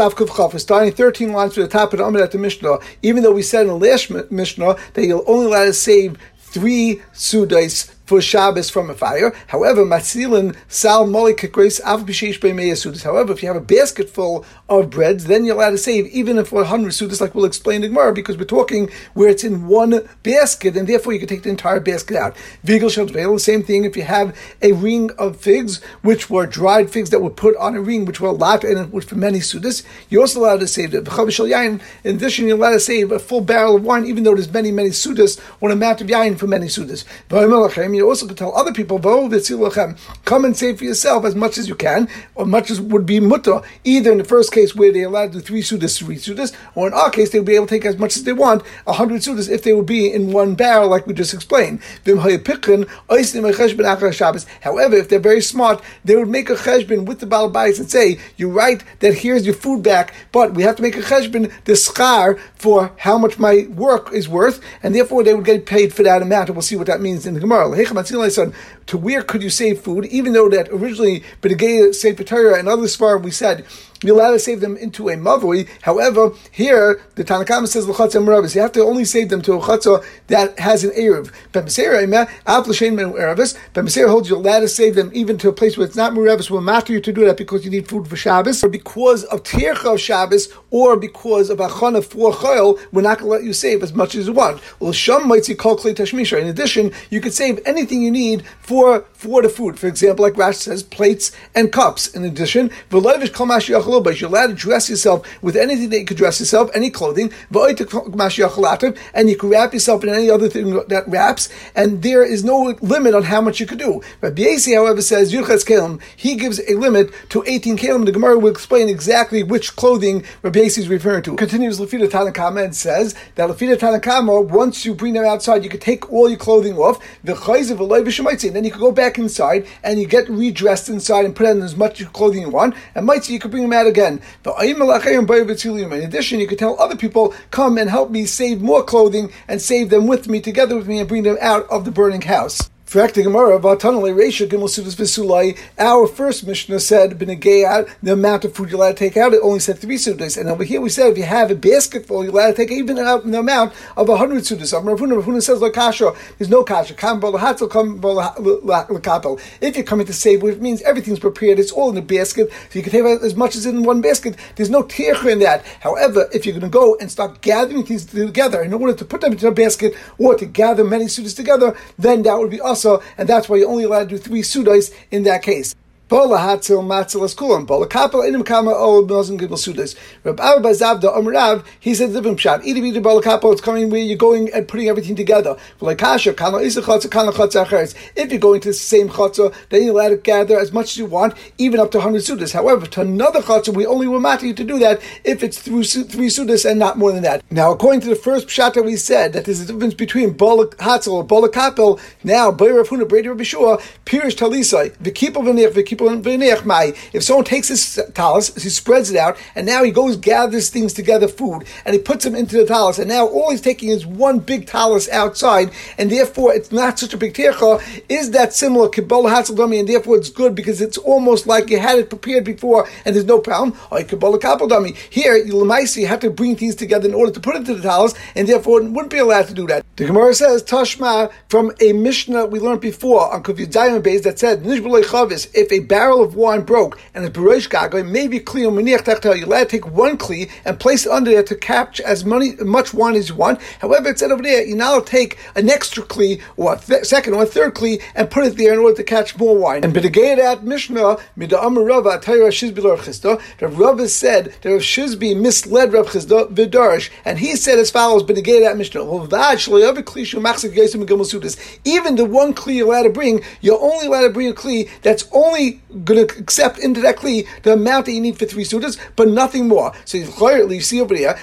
Daf Kuf We're starting 13 lines from the top of the Amid at the Mishnah, even though we said in the last Mishnah that you'll only let us save three sudais for Shabbos from a fire. However, matzilin sal moli kekreis av b'sheish sudas. However, if you have a basket full of breads, then you're allowed to save even if for hundred sudas, like we'll explain in Gemara, because we're talking where it's in one basket, and therefore you can take the entire basket out. Vigel the same thing. If you have a ring of figs, which were dried figs that were put on a ring, which were a and which for many sudas, you're also allowed to save it. In addition, you're allowed to save a full barrel of wine, even though there's many many sudas, or an amount of yain for many sudas you also could tell other people, come and save for yourself as much as you can, or much as would be mutter, either in the first case where they allowed to do three sudas, three sudas, or in our case, they would be able to take as much as they want, a hundred sudas, if they would be in one barrel, like we just explained. However, if they're very smart, they would make a cheshbon with the balabais and say, you're right that here's your food back, but we have to make a cheshbon, the schar, for how much my work is worth, and therefore they would get paid for that amount, and we'll see what that means in the Gemara to where could you save food, even though that originally B'negei Sefer Torah and other Svarim we said you're allowed to save them into a mavoi. However, here the Tanakhama says l'chatzah meravis. You have to only save them to a chatzah that has an erev. B'meseir holds you're allowed to save them even to a place where it's not meravis. Will matter you to do that because you need food for Shabbos, or because of tircha of Shabbos, or because of achana for chayil. We're not going to let you save as much as you want. Well, sham might see kol tashmisha. In addition, you could save anything you need for for the food. For example, like Rashi says, plates and cups. In addition, v'loivish kol. But you're allowed to dress yourself with anything that you could dress yourself, any clothing, and you can wrap yourself in any other thing that wraps, and there is no limit on how much you could do. But Biasi, however, says he gives a limit to 18 Kalim. The Gemara will explain exactly which clothing Rabbi is referring to. Continues Lafita Tanakama and says that Lafita Tanakama, once you bring them outside, you can take all your clothing off, the and then you can go back inside and you get redressed inside and put on as much clothing you want. And might you can bring them out again. In addition, you could tell other people, come and help me save more clothing and save them with me, together with me, and bring them out of the burning house. Our first Mishnah said the amount of food you're allowed to take out. It only said three sudas, and over here we said if you have a basket full, you're allowed to take even out the amount of a hundred sudas. Ravuna says kasha. There's no kasha. If you're coming to save, which means everything's prepared, it's all in the basket, so you can take as much as in one basket. There's no tircha in that. However, if you're going to go and start gathering things together in order to put them into a basket or to gather many sudas together, then that would be us also, and that's why you're only allowed to do three sudais in that case. Bola hatzil matzilas kulam. Bola kapel inim kama ol milzim gibel sudas. Rab Abba Zavda Amrav, he said the different. Either be the bola kapel, it's coming where you're going and putting everything together. Like kasha, kana isa chotza, kana chotza acheres. If you're going to the same chotza, then you're allowed to gather as much as you want, even up to 100 sudas. However, to another chotza, we only will matter you to do that if it's through three sudas and not more than that. Now, according to the first pshat that we said, that there's a difference between bola hatzil or bola kapel, now, Bayer Rafuna, Brady Rabbi Shua, Pirish Talisai, of the if someone takes his talis, he spreads it out, and now he goes gathers things together, food, and he puts them into the talis, and now all he's taking is one big talis outside, and therefore it's not such a big tircha. Is that similar Kabbalah Hatzel and therefore it's good because it's almost like you had it prepared before, and there's no problem. Or Kabbalah Kabbal Here, you have to bring things together in order to put it into the talis, and therefore it wouldn't be allowed to do that. The Gemara says Tashma from a Mishnah we learned before on Kufyudayim base that said if a barrel of wine broke and the Beroish Gaga may be kli you're allowed to take one kli and place it under there to capture as many, much wine as you want. However, it said over there, you're now take an extra kli or a th- second or a third kli and put it there in order to catch more wine. And B'degei Mishnah, Mida Amar Rava, Atayra Shizbi Rav Chisda, Rav said that Rav Shizbi misled Rav Chisda Vidarish, and he said as follows, B'degei that Mishnah, even the one kli you're allowed to bring, you're only allowed to bring a kli that's only going to accept into that kli the amount that you need for three sudas, but nothing more. So you clearly see over here,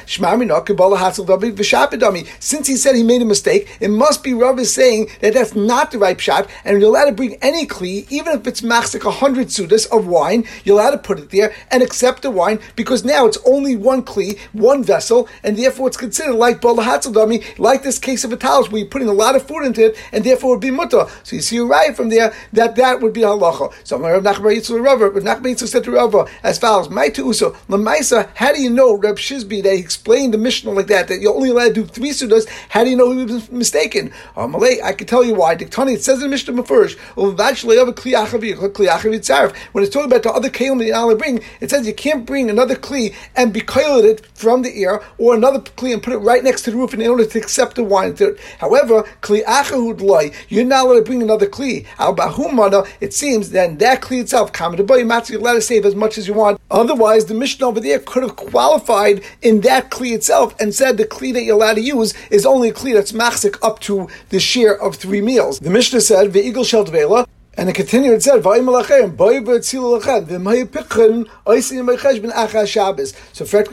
since he said he made a mistake, it must be Rav is saying that that's not the right shot, and you're allowed to bring any kli, even if it's machzik a hundred sudas of wine, you're allowed to put it there and accept the wine because now it's only one kli, one vessel, and therefore it's considered like Bala Hatzel like this case Maisa Vitalis, where you're putting a lot of food into it, and therefore it would be mutter. So you see right from there that that would be halacha. So Rav Nachman Yitzchak Rava, Rav Nachman Yitzchak said to Rava as follows: My Uso, Lamaisa. How do you know Reb Shizbi that he explained the Mishnah like that? That you're only allowed to do three sudas. How do you know he was mistaken? Um, I can tell you why. Diktani, it says in Mishnah Mefurish, when it's talking about the other kelim that you're not bring, it says you can't bring another kli and be it from the ear, or another kli and put it right next to the roof in order to accept the wine. However, kli achahud loy, you're not allowed to bring another kli. Al it seems then that kli itself, you're allowed to save as much as you want. Otherwise, the Mishnah over there could have qualified in that kli itself and said the kli that you're allowed to use is only a kli that's machzik up to the share of three meals. The Mishnah said, "Ve'igel shel and it continued, it said. So Fred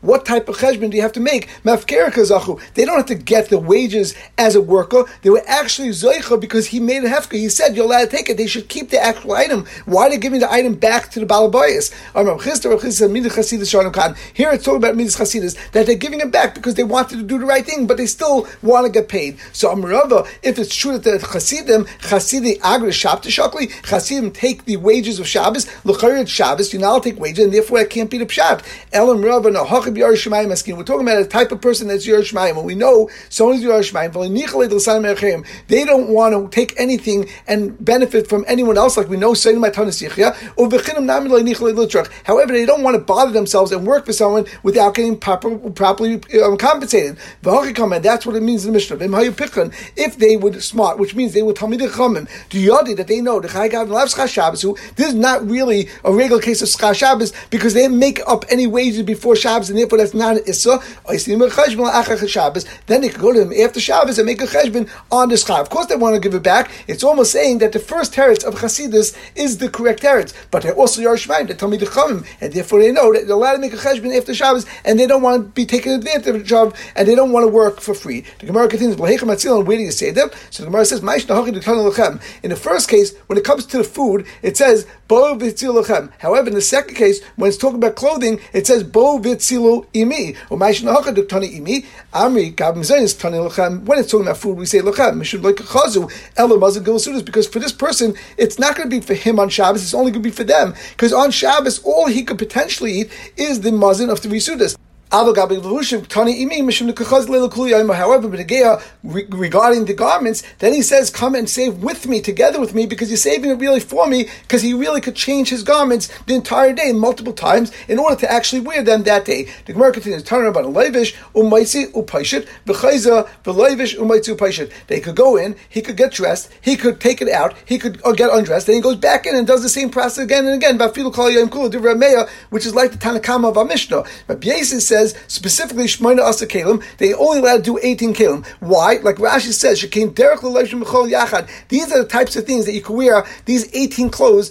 what type of cheshbon do you have to make? They don't have to get the wages as a worker. They were actually zoicha because he made a hefka. He said, you're allowed to take it. They should keep the actual item. Why are they giving the item back to the balabayas? Here it's talking about midas chasidis, that they're giving it back because they wanted to do the right thing, but they still want to get paid. So Amarava, if it's true that the chasidim, chasidim the Agra Shabta Shakli, Chasidim take the wages of Shabbos, L'charid Shabbos, you now take wages, and therefore it can't be the Pshat. Elam Rava, no, Hachab Yerushalayim Askin. We're talking about a type of person that's Yerushalayim, and we know someone's Yerushalayim, they don't want to take anything and benefit from anyone else, like we know However, they don't want to bother themselves and work for someone without getting proper, properly um, compensated. And that's what it means in the Mishnah. If they would smart, which means they would tell me the Chachamim, the Yodi that they know the Chaygav loves Schach Shabbos, this is not really a regular case of Schach Shabbos because they make up any wages before Shabbos, and therefore that's not an Issa. Then they could go to them after Shabbos and make a cheshbon on the Schach. Of course, they want to give it back. It's almost saying that the first teretz of Chasidus is the correct teretz, but they're also Yarshmaim. They tell me the Chamim, and therefore they know that they're allowed to make a cheshbon after Shabbos, and they don't want to be taken advantage of, and they don't want to work for free. The Gemara continues, "Where do you say them?" So the Gemara says, in the first case, when it comes to the food, it says bo vitzilu However, in the second case, when it's talking about clothing, it says bo vitzilu imi. imi. Amri When it's talking about food, we say lechem. Mishum like chazu elamazin. Because for this person, it's not going to be for him on Shabbos. It's only going to be for them. Because on Shabbos, all he could potentially eat is the mazin of the risudas. However, regarding the garments, then he says, "Come and save with me, together with me, because you're saving it really for me, because he really could change his garments the entire day, multiple times, in order to actually wear them that day." The Gemara continues, "Turn about leivish umaitzi upaishit v'chayza v'leivish umaitzi upaishit." They could go in, he could get dressed, he could take it out, he could uh, get undressed, then he goes back in and does the same process again and again. Which is like the Tanakama of our Mishnah. But Biesis says says specifically Shmoina Asa Kalim, they only allowed to do 18 Kalim. Why? Like Rashi says, Shekin Derek Yachad. These are the types of things that you can wear, these 18 clothes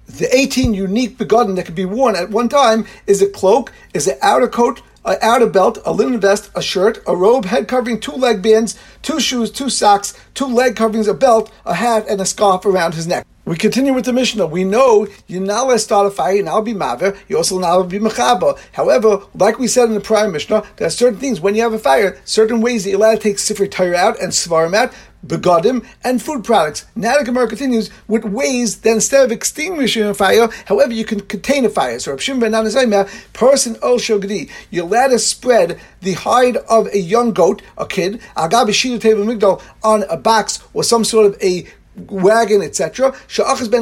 The 18 unique begotten that can be worn at one time is a cloak, is an outer coat, an outer belt, a linen vest, a shirt, a robe, head covering, two leg bands, two shoes, two socks, two leg coverings, a belt, a hat, and a scarf around his neck. We continue with the Mishnah. We know you're not allowed to start a fire, you're not be maver, you're also not be mechaba. However, like we said in the prior Mishnah, there are certain things when you have a fire, certain ways that you're allowed to take Sifri Torah out and Svarim out, begodim, and food products. Now the Gemara continues with ways that instead of extinguishing a fire, however, you can contain a fire. So Rav Shimon ben person ol shogdi, you're allowed to spread the hide of a young goat, a kid, agabi table migdal, on a box or some sort of a wagon, etc. Sha'achas ben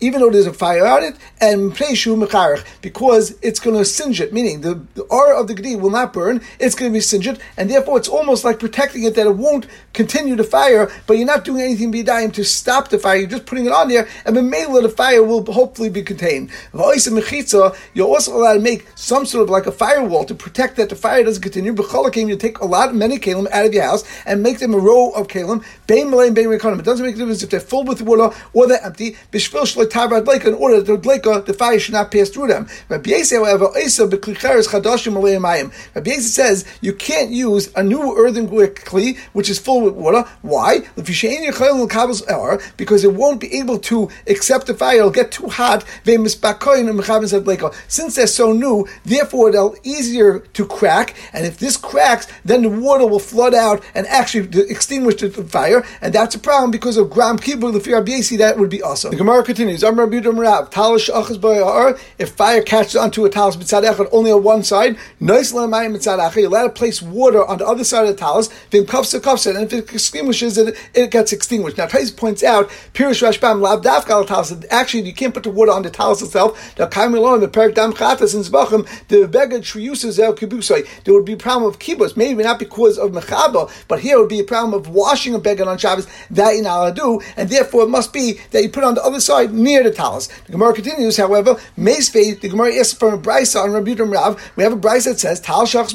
even though there's a fire on it, and because it's going to singe it, meaning the, the aura of the gedi will not burn, it's going to be singed, and therefore it's almost like protecting it that it won't continue the fire, but you're not doing anything b'yadayim to stop the fire, you're just putting it on there, and the of the fire will hopefully be contained. You're also allowed to make some sort of like a firewall to protect that the fire doesn't continue. B'cholakim, You take a lot, many kalim out of your house and make them a row of kalim. It doesn't make a difference if they're full with water or they're empty, bishvil shloitav adleika, in order that the the fire should not pass through them. Rabbi Yisrael, however, Isa beklicheres chadashim mayim. Rabbi Yisrael says you can't use a new earthenware kli which is full with water. Why? Because it won't be able to accept the fire. It'll get too hot. Since they're so new, therefore they're easier to crack. And if this cracks, then the water will flood out and actually extinguish the fire. And that's a problem because of gram kibur the fear that would be awesome. The Gemara continues. If fire catches onto a talis mitzad only on one side, nice you're allowed to place water on the other side of the. Then cups to cups, and if it extinguishes it, it gets extinguished. Now, Tais points out, Pirish Rashbam Lav Dafkal talis. Actually, you can't put the water on the talis itself. The Kaimilon, the Perik Dam Chatas in Zvachim, the Begad Triusa El Kibusai. There would be a problem of kibbutz, maybe not because of Mechaba, but here it would be a problem of washing a Begad on Shabbos that not to do, and therefore it must be that you put it on the other side near the talis. The Gemara continues, however, Meisvei, the Gemara asks from a brisa on Rabbi Rav, we have a brisa that says, Tal Shachs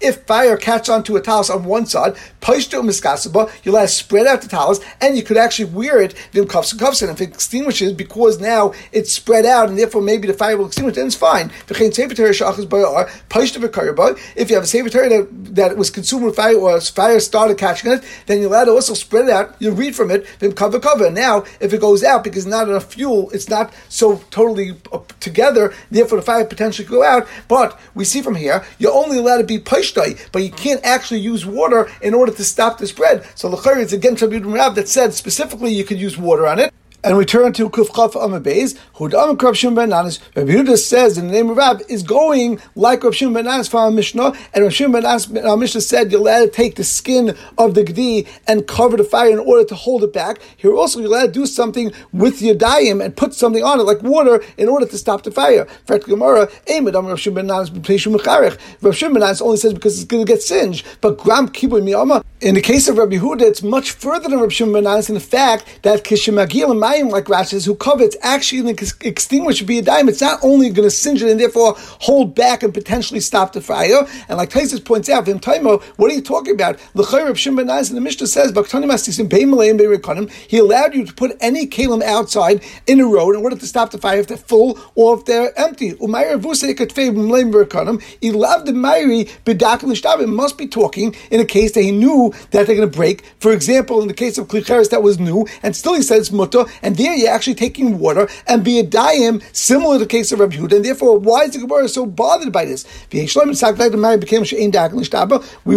if fire catches onto a talis on one side, Paishto Miskasaba, you'll have to spread out the talis, and you could actually wear it, Vim Kufs and Kufs, and if it extinguishes, because now it's spread out, and therefore maybe the fire will extinguish, then it's fine. If you have a Sefer that, that was consumed with fire, or fire started catching it, then you're allowed also spread it out, you read from it, Vim cover cover. Now, if it goes out because not enough fuel, it's not so totally together, therefore the fire potentially could go out. But we see from here, you're only allowed to be pashtai, but you can't actually use water in order to stop the spread. So the it's again Tribune Rab that said specifically you could use water on it. And we turn to Kufchaf Amabeis, Hudam Rav Shimon ben Nanas. Rav Yehuda says in the name of Rab is going like Rav Shimon ben Nanas from our Mishnah, and Rav Shimon ben Nanas, our Mishnah said you're allowed to take the skin of the Gdi and cover the fire in order to hold it back. Here also you're allowed to do something with your dayim and put something on it like water in order to stop the fire. Fact Gemara, Rav Shimon ben Nanas Rav Shimon ben Nanas only says because it's going to get singed, but Gram Kibbur Miyama. In the case of Rabbi Yehuda, it's much further than Rav Shimon ben Nanas in the fact that Kishimagil like Rashi who covets actually going to extinguish be a dime. It's not only going to singe it and therefore hold back and potentially stop the fire. And like Taisus points out, Vim Taimo, what are you talking about? The of Shimon in the Mishnah says, he allowed you to put any kalim outside in a road in order to stop the fire if they're full or if they're empty. He loved the Mairi, It must be talking in a case that he knew that they're going to break. For example, in the case of Klicheres that was new, and still he says mutter, and there you're actually taking water and be a daim, similar to the case of Rabbi Yehuda, and therefore why is the Gemara so bothered by this? We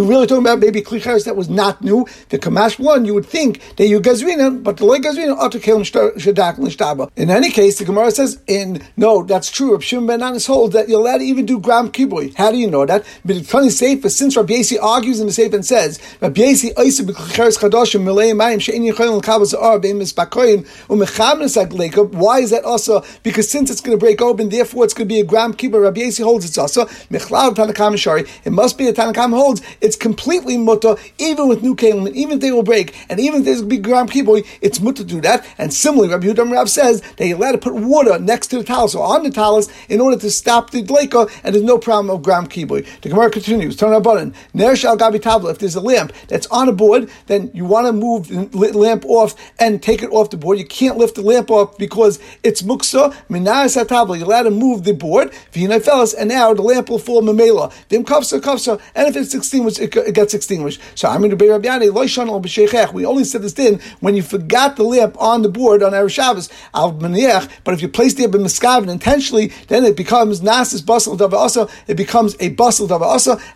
really talking about maybe klicheres that was not new. The Kamash one, you would think that you gazrina, but the loy gazrina ought kill shadak In any case, the Gemara says in no, that's true. Rabbi Shimon ben Nanas holds that you're allowed to even do gram kibui. How do you know that? But it's funny safe since Rabbi Yasi argues in the safe and says Rabbi Yasi oisa b'klicheres chadashim milei mayim she'in yichayim l'kabel za'ar b'im why is that also? Because since it's going to break open, therefore it's going to be a gram kibbur. Rabbi Yasi holds it's also mechlav tanakam shari. It must be a tanakam holds. It's completely mutter, even with new kalim, even if they will break, and even if there's going to be gram kibbur, it's mutter to do that. And similarly, Rabbi Yudam Rav says that you're allowed to put water next to the talus or on the talus in order to stop the dleika, and there's no problem of gram kibbur. The Gemara continues. Turn a button. Ner shal gabi tabla. If there's a lamp that's on a board, then you want to move the lamp off and take it off the board. You can't lift the lamp off because it's muksa, minas hatabla. You're allowed to move the board, fellas, and now the lamp will fall mamela. Vim kafsa kafsa, and if it's extinguished, it, gets extinguished. So I'm going to be Rabbi loishan al b'sheichech. We only said this din when you forgot the lamp on the board on Erev Shabbos, al but if you place it b'miskaven intentionally, then it becomes nasis basal dava it becomes a basal dava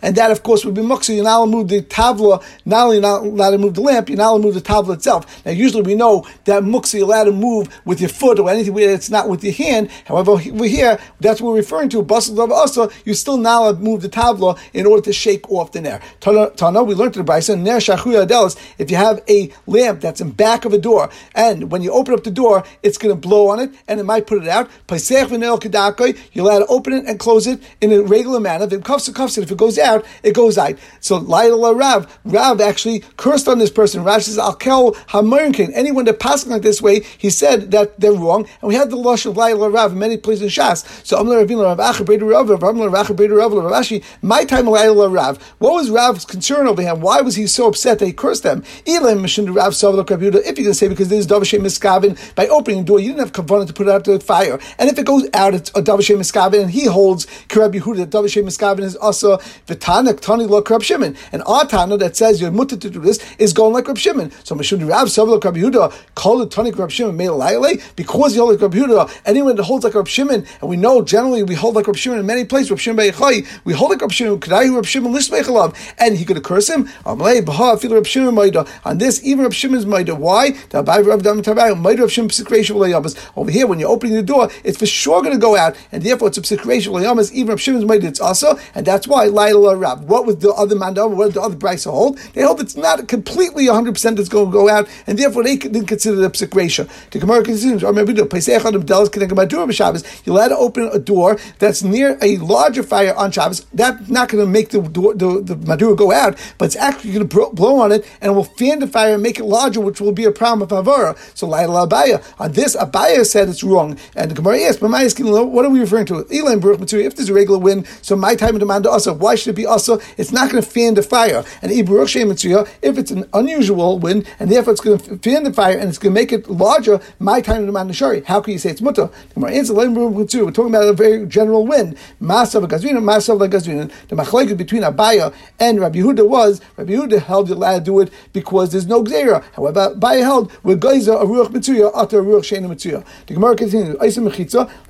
and that of course would be muksa. You're not allowed to move the tavla, not only not allowed to move the lamp, you're not allowed to move the tavla itself. Now usually we know that muksa allowed to move with your foot or anything that's not with your hand. However, we're here, that's what we're referring to. Basal of also, you still now have moved the tabla in order to shake off the nair. Tana, we learned to the adelis, if you have a lamp that's in back of a door, and when you open up the door, it's going to blow on it, and it might put it out. You're allowed to open it and close it in a regular manner. Then cuffs it, cuffs it. If it goes out, it goes out. So Laila Rav, Rav actually cursed on this person. Rav says, "I'll Alkel Hamorinkin. Anyone that passed like this way, he said that they're wrong. And we had the Lush of Laila Rav in many places in Shas. So Amla Ravina Rav Acha Breda Rav, Amla Rav Breda Rav, Rav Ashi, my time Laila Rav. What was Rav's concern over him? Why was he so upset that he cursed them? Elam Mishin Rav Savla Kabuda, if going to say because this is Davashem Miskavin, by opening the door, you didn't have Kavanah to put it out to the fire. And if it goes out, it's a Davashem Miskavin, and he holds Karab Yehuda that Davashem Miskavin is also the Tana, Tani Lo Karab Shimon. And our Tana that says you're mutter to do this is going like Rab Shimon. So Mishun Rav Savla Karab Yehuda, call it Tani Shimon, a because you hold like Rab Yehuda, anyone that holds like Rab Shimon, and we know generally we hold like Rab Shimon in many places, Rab Shimon Beichai, we hold like Rab Shimon, Kedai Rab Shimon Lishmeichalav, and he could curse him. Amalei Baha Fil Rab Shimon Maida. On this, even Rab Shimon's Maida. Why? Over here, when you're opening the door, it's for sure going to go out, and therefore it's a psikration even Rab Shimon's Maida, it's also, and that's why Laila. What was the other man? What did the other Brisa hold? They hold it's not completely 100% that's going to go out, and therefore they didn't consider the psikration. The Gemara continues, oh, you're allowed to open a door that's near a larger fire on Shabbos. That's not going to make the door, the, the Madura go out, but it's actually going to blow on it and it will fan the fire and make it larger, which will be a problem of Havara. So Laila Abaya. On this, Abaya said it's wrong. And the Gemara asked, what are we referring to? Elam Baruch Material, if there's a regular wind, so my time of demand also, why should it be also? It's not going to fan the fire. And Ibaruch Shem if it's an unusual wind, and therefore it's going to fan the fire and it's going to make it larger, my time of demand the Shari. How can you say it's mutter? We're talking about a very general wind. Masav Gazrina, Masav Gazrina. The machlekes between Abaya and Rabbi Yehuda was Rabbi Yehuda held you're allowed to do it because there's no gzera. However, Abaya held with Geyser a ruach mitzuya utter a ruach sheina mitzuya. The Gemara continues.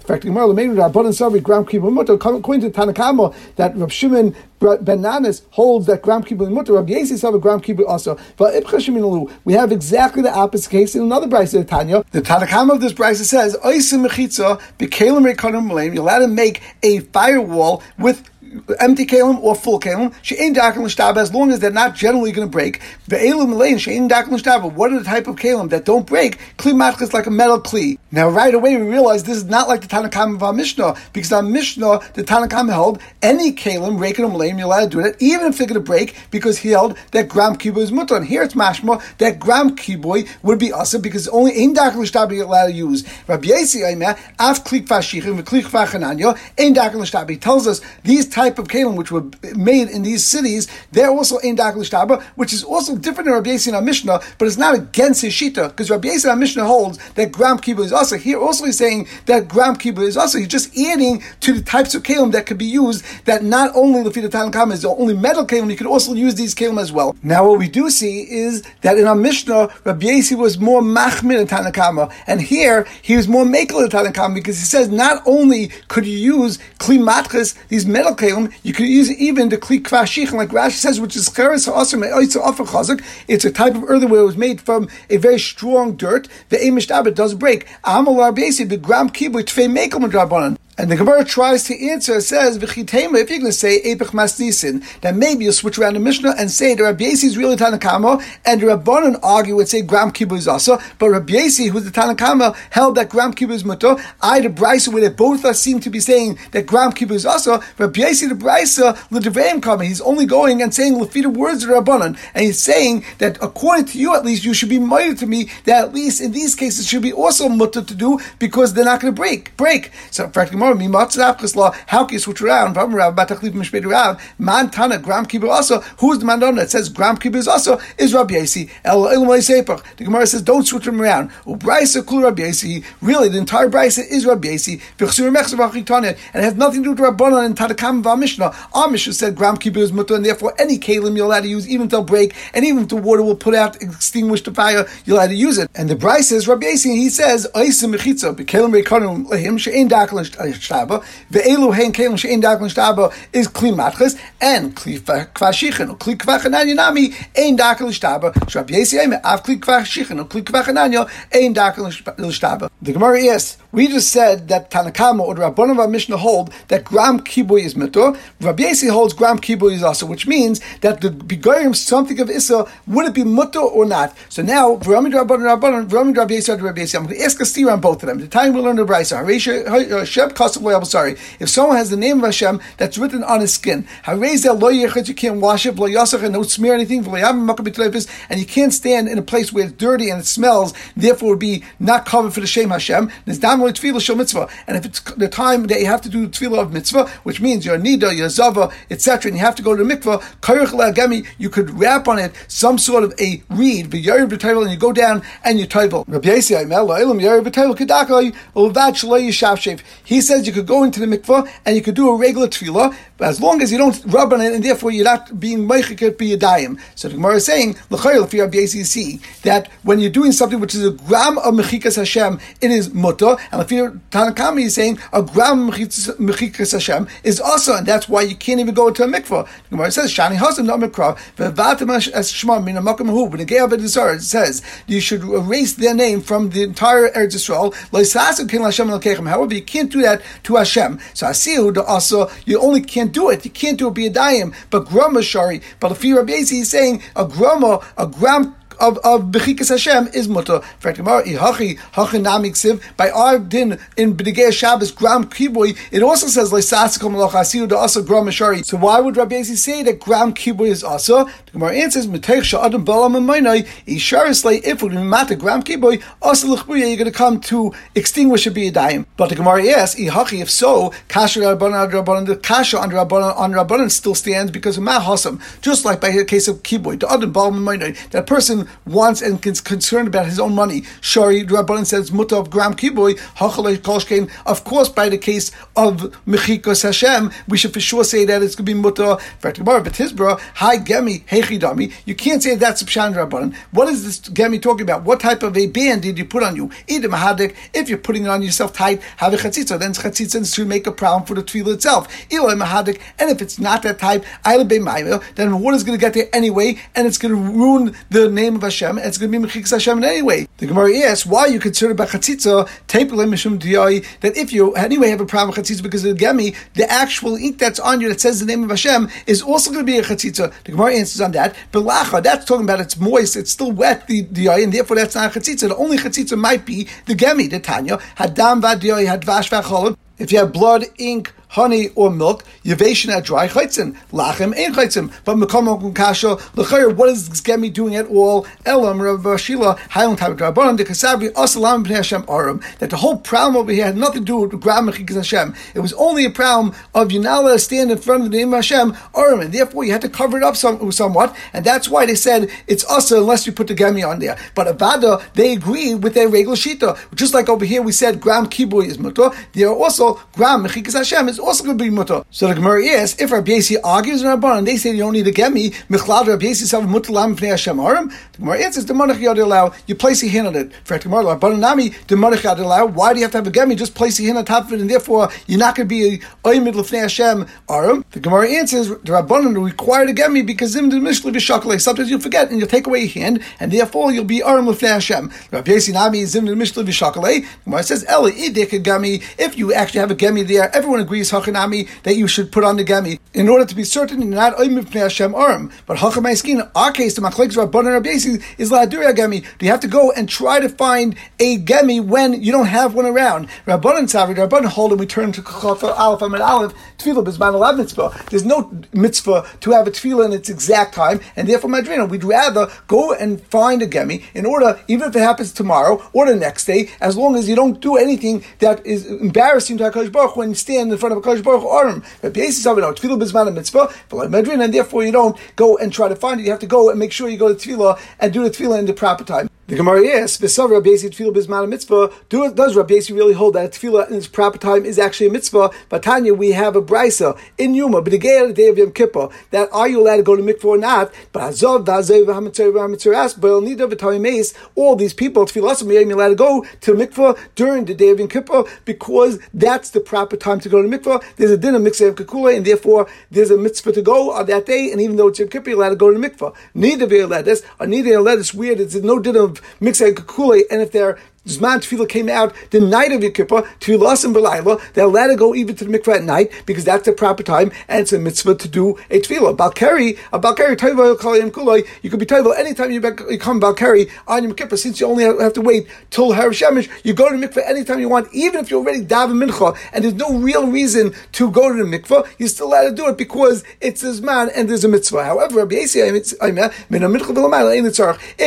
Fact, Gemara Lamenu Rabban and Savi Gram Kibbutz Mutter according to Tanakama that Rav Shimon Bananas holds that Gram Kibbutz Mutter. Rabbi Yesi Savi Gram Kibbutz also. But Ibchashiminalu, we have exactly the opposite case in another brisa of Tanya. The Tanakama of this brisa says Isa mechitza bekalim rekonim You're to make a firewall with empty kalim or full kalim, she'ein dakin l'shtaba, as long as they're not generally going to break. Ve'elu malayin she'ein dakin l'shtaba. What are the type of kalim that don't break? Kli matchis like a metal kli. Now, right away, we realize this is not like the Tanakam of our Mishnah, because our Mishnah, the Tanakam held any kalim, rekin malayin, you're allowed to do it, even if they're going to break, because he held that gram kiboy is mutter. And here it's mashma that gram kiboy would be awesome because only ein dakin l'shtaba you're allowed to use. Rabbi Yesi, af klik fashichim, v'klik fachananya, ein dakin l'shtaba. He tells us these type type of kalim which were made in these cities, they're also in Dakal Shtaba, which is also different in Rabbi Yassin Mishnah, but it's not against his Shita, because Rabbi Yassin Mishnah holds that Gram Kibbutz is also. Here also he's saying that Gram Kibbutz is also. He's just adding to the types of kalim that could be used, that not only the Tanakam is the only metal kalim, you could also use these kalim as well. Now what we do see is that in our Mishnah, Rabbi Yassi was more machmir in Tanakama, and here he was more makel in Tanakama, because he says not only could you use klimatris, these metal kalim, you could use it even to kli kvashich, like Rashi says, which is cheres ha'asr offer chazak. It's a type of earthenware that was made from a very strong dirt. The amish does break. Amal arbesi begram kibu tfei mekel madrabanan. And the Gemara tries to answer, says, if you're going to say Epich Masnisin, then maybe you'll switch around the Mishnah and say the Rabbi Yasi is really Tanakama, and the Rabbanon argue and say Gram Kibu is also, but Rabbi Yasi, who's the Tanakama, held that Gram Kibu is Mutter. I, the Brisa, where they both us seem to be saying that Gram Kibu is also, Rabbi Yasi, the Brisa, L'Devayim Kama, he's only going and saying Lefita words of Rabbanon, and he's saying that according to you at least, you should be mighty to me, that at least in these cases should be also Mutter to do, because they're not going to break. Break. So, in fact, Gemara, law, how can you switch around? Man Tana, Gram Kibbur also. Who's the man that says Gram Kibbur is also? Is Rabbi Yasi. The Gemara says, don't switch them around. Ubraisa Kul Rabbi Yasi. Really, the entire Braisa is Rabbi Yasi. And it has nothing to do with Rabbanon and Tadakam of Our Mishnah said Gram Kibbur is mutter, and therefore any kalim you're allowed to use, even they'll break, and even if the water will put out, extinguish the fire, you're allowed to use it. And the Braisa is Rabbi Yasi, he says, Oisim Mechitza, Bekalim Reikanim Lehim, She'en Dakal Shtaba, ve'elu hein kelim she'en dagon shtaba is kli and kli kvashichen or kli kvachananya nami ein dagon shtaba shrab yesi av kli or kli ein dagon shtaba. The Gemara asks, We just said that Tanakama or the Rabbanim of our Mishnah hold that gram kibui is mitur. Rabbi holds gram kibui is also, which means that the begoyim something of issa would it be mutter or not? So now, Rabbi Rabbanim, Rabbanim, Rabbi Rabbi Yasi, Rabbi Yasi. I'm going to ask a steer on both of them. The time we learn the brisa. Uh, sorry, if someone has the name of Hashem that's written on his skin, you can't wash it, and don't smear anything, and you can't stand in a place where it's dirty and it smells. Therefore, it would be not covered for the shame Hashem. And if it's the time that you have to do tefillah of mitzvah, which means your nida, your zava, etc., and you have to go to the mikvah, you could wrap on it some sort of a reed, and you go down and you toivel. He says you could go into the mikvah and you could do a regular tefillah, as long as you don't rub on it, and therefore you're not being meichik be a dayim. So the Gemara is saying, if you have that when you're doing something which is a gram of mechikas Hashem, it is mutter, and if you're Tanakami is saying a gram mechikas Hashem is also, and that's why you can't even go into a mikvah. The Gemara says, Shani Hasim no mikra, ve'vatim as shma min a makam hu, when it says you should erase their name from the entire Eretz Yisrael. However, you can't do that to Hashem. So Asihu also, you only can't do it. You can't do it daim, but grama shari. But if you Rabbi he's saying a grama, a gram of of bechikas Hashem is mutter. Ihachi hachinamiksiv by our din in b'negei Shabbos gram kibui. It also says leisasikom lochasiu da also gram mashari. So why would Rabbi Yezi say that gram kibui is also? The Gemara answers mitech sha'adam balam and isharis if we matter gram kibui also l'chbuya you're going to come to extinguish a biyadayim. But the Gemara asks ihachi if so kasha rabbanan rabbanan the kasha under rabbanan on rabbanan still stands because of mahasam just like by the case of kibui the adam balam and that person wants and is concerned about his own money. Shari Rabbanan says muta of gram kiboy. Of course, by the case of mechikos Hashem, we should for sure say that it's going to be muta. But Tisbra hi gemi hechidami. You can't say that's a pshan Rabbanan. What is this gemi talking about? What type of a band did you put on you? Mahadik. If you're putting it on yourself tight, have a chatzitza. Then chatzitza to make a problem for the tefillah itself. Ilay mahadik. And if it's not that type, then what is going to get there anyway, and it's going to ruin the name of Hashem, and it's going to be Mechikas Hashem anyway. The Gemara asks, why you concerned about Chatzitza, that if you anyway have a problem with Chatzitza because of the Gemi, the actual ink that's on you that says the name of Hashem is also going to be a Chatzitza. The Gemara answers on that. Belacha, that's talking about it's moist, it's still wet, the, the and therefore that's not a Chatzitza. The only Chatzitza might be the Gemi, the Tanya, Hadam Vadiyai, Hadvash Vacholim. If you have blood, ink, honey or milk, yavation at dry chaitzin, lachem ain't chaitzin. But mekom kasha lechayr, what is gemi doing at all? Elam Rav Shila Highland Tabit Rabbanon de Kasabi Asalam Hashem Aram. That the whole problem over here had nothing to do with Gram Mechikas Hashem. It was only a problem of you're not allowed to stand in front of the name of Hashem Aram, and therefore you had to cover it up some, somewhat, and that's why they said it's asa unless you put the gemi on there. But Avada they agree with their regular shita, just like over here we said Gram Kibui is mutter. There are also Gram Mechikas Hashem is also going to be mutter. So the Gemara is, if Rabbi Yasi argues in Rabban and they say you don't need to get me, Michlad Rabbi Yasi sav mutter lam fnei Hashem arim, the Gemara answers, the Monach Yad allow, you place your hand on it. For the Gemara, Rabban Nami, the Monach Yad allow, why do you have to have a gemi? Just place your hand on top of it and therefore you're not going to be a oimid lefnei Hashem arim. The Gemara answers, the Rabban required a gemi because zim the mishli b'shakle. Sometimes you'll forget and you'll take away your hand and therefore you'll be arim lefnei Hashem. Rabbi Yasi Nami zim the mishli. The Gemara says, Eli idik gemi. If you actually have a gemi there, everyone agrees hachanami that you should put on the gemi in order to be certain you're not pnei Hashem arm. But hachamay skin, our case, the machlekes and rabbi is la'aduria gemi. Do you have to go and try to find a gemi when you don't have one around? Rabban and Savi, Rabban hold and we turn to Chachaf Aleph and Aleph, Tefillah Bizman Alav mitzvah. There's no mitzvah to have a tefillah in its exact time, and therefore, Madrina, we'd rather go and find a gemi in order, even if it happens tomorrow or the next day, as long as you don't do anything that is embarrassing to HaKadosh Baruch when you stand in front of a HaKadosh Baruch Arim. And therefore you don't go and try to find it. You have to go and make sure you go to tefillah and do the tefillah in the proper time. The Gemara asks, "V'sav Rabbi Yasi tefillah bisman mitzvah." Do, does Rabbi really hold that tefillah in its proper time is actually a mitzvah? But Tanya, we have a brisa in Yuma, but the day of Yom Kippur, that are you allowed to go to mikvah or not? But Azov, Dazev, Hamitzar, Hamitzar, Baal Nida, V'Tayim all these people tefillah you're allowed to go to mikvah during the day of Yom Kippur because that's the proper time to go to mikvah. There's a dinner mikvah of kakula, and therefore there's a mitzvah to go on that day. And even though it's Yom Kippur, you're allowed to go to mikvah. Neither you allowed this, or neither allowed this weird. It's no dinner of mixed kakule, and if they're Zman Tefillah came out the night of Yom Kippur, Tefillah and Belayla, they're allowed to go even to the mikveh at night because that's the proper time and it's a mitzvah to do a Tefillah. Balkari, a Balkari, Kuloi, you could be Taiva anytime you come Balkari on Yom Kippur, since you only have to wait till Harav Shemesh, you go to the mikveh anytime you want, even if you're already daven mincha and there's no real reason to go to the mikveh, you're still allowed to do it because it's a man and there's a mitzvah. However, if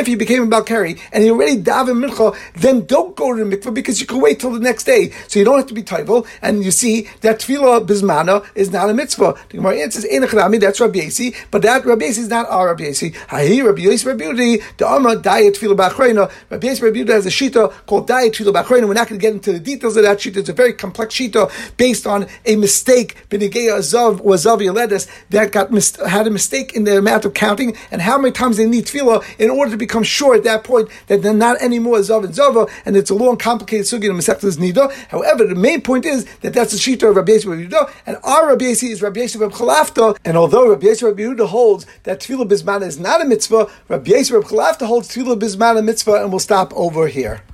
he became a Balkari and he already daven mincha, then don't go to the mikveh because you can wait till the next day. So you don't have to be taival. And you see that tefillah bismana is not a mitzvah. The Gemara answers, that's Rabbi Yasi, but that Rabbi Yasi is not our Rabbi Yasi. Hahi Rabbi Yasi Rabbi Yudi, the Amra diet tefillah b'achreina. Rabbi Yasi Rabbi Yudi has a shita called diet tefillah b'achreina. We're not going to get into the details of that shita. It's a very complex shita based on a mistake, b'negei azav or azav yeledes, that got mis- had a mistake in the amount of counting and how many times they need tefillah in order to become sure at that point that they're not anymore zav and zava, and it's a long, complicated sugi in Masechtas Nida. However, the main point is that that's the shita of Rabbi Yisrael Yehuda, and our Rabbi Yisrael is Rabbi Yisrael Chalafta. And although Rabbi Yisrael Yehuda holds that tefillah bismana is not a mitzvah, Rabbi Yisrael Chalafta holds tefillah bismana mitzvah, and we'll stop over here.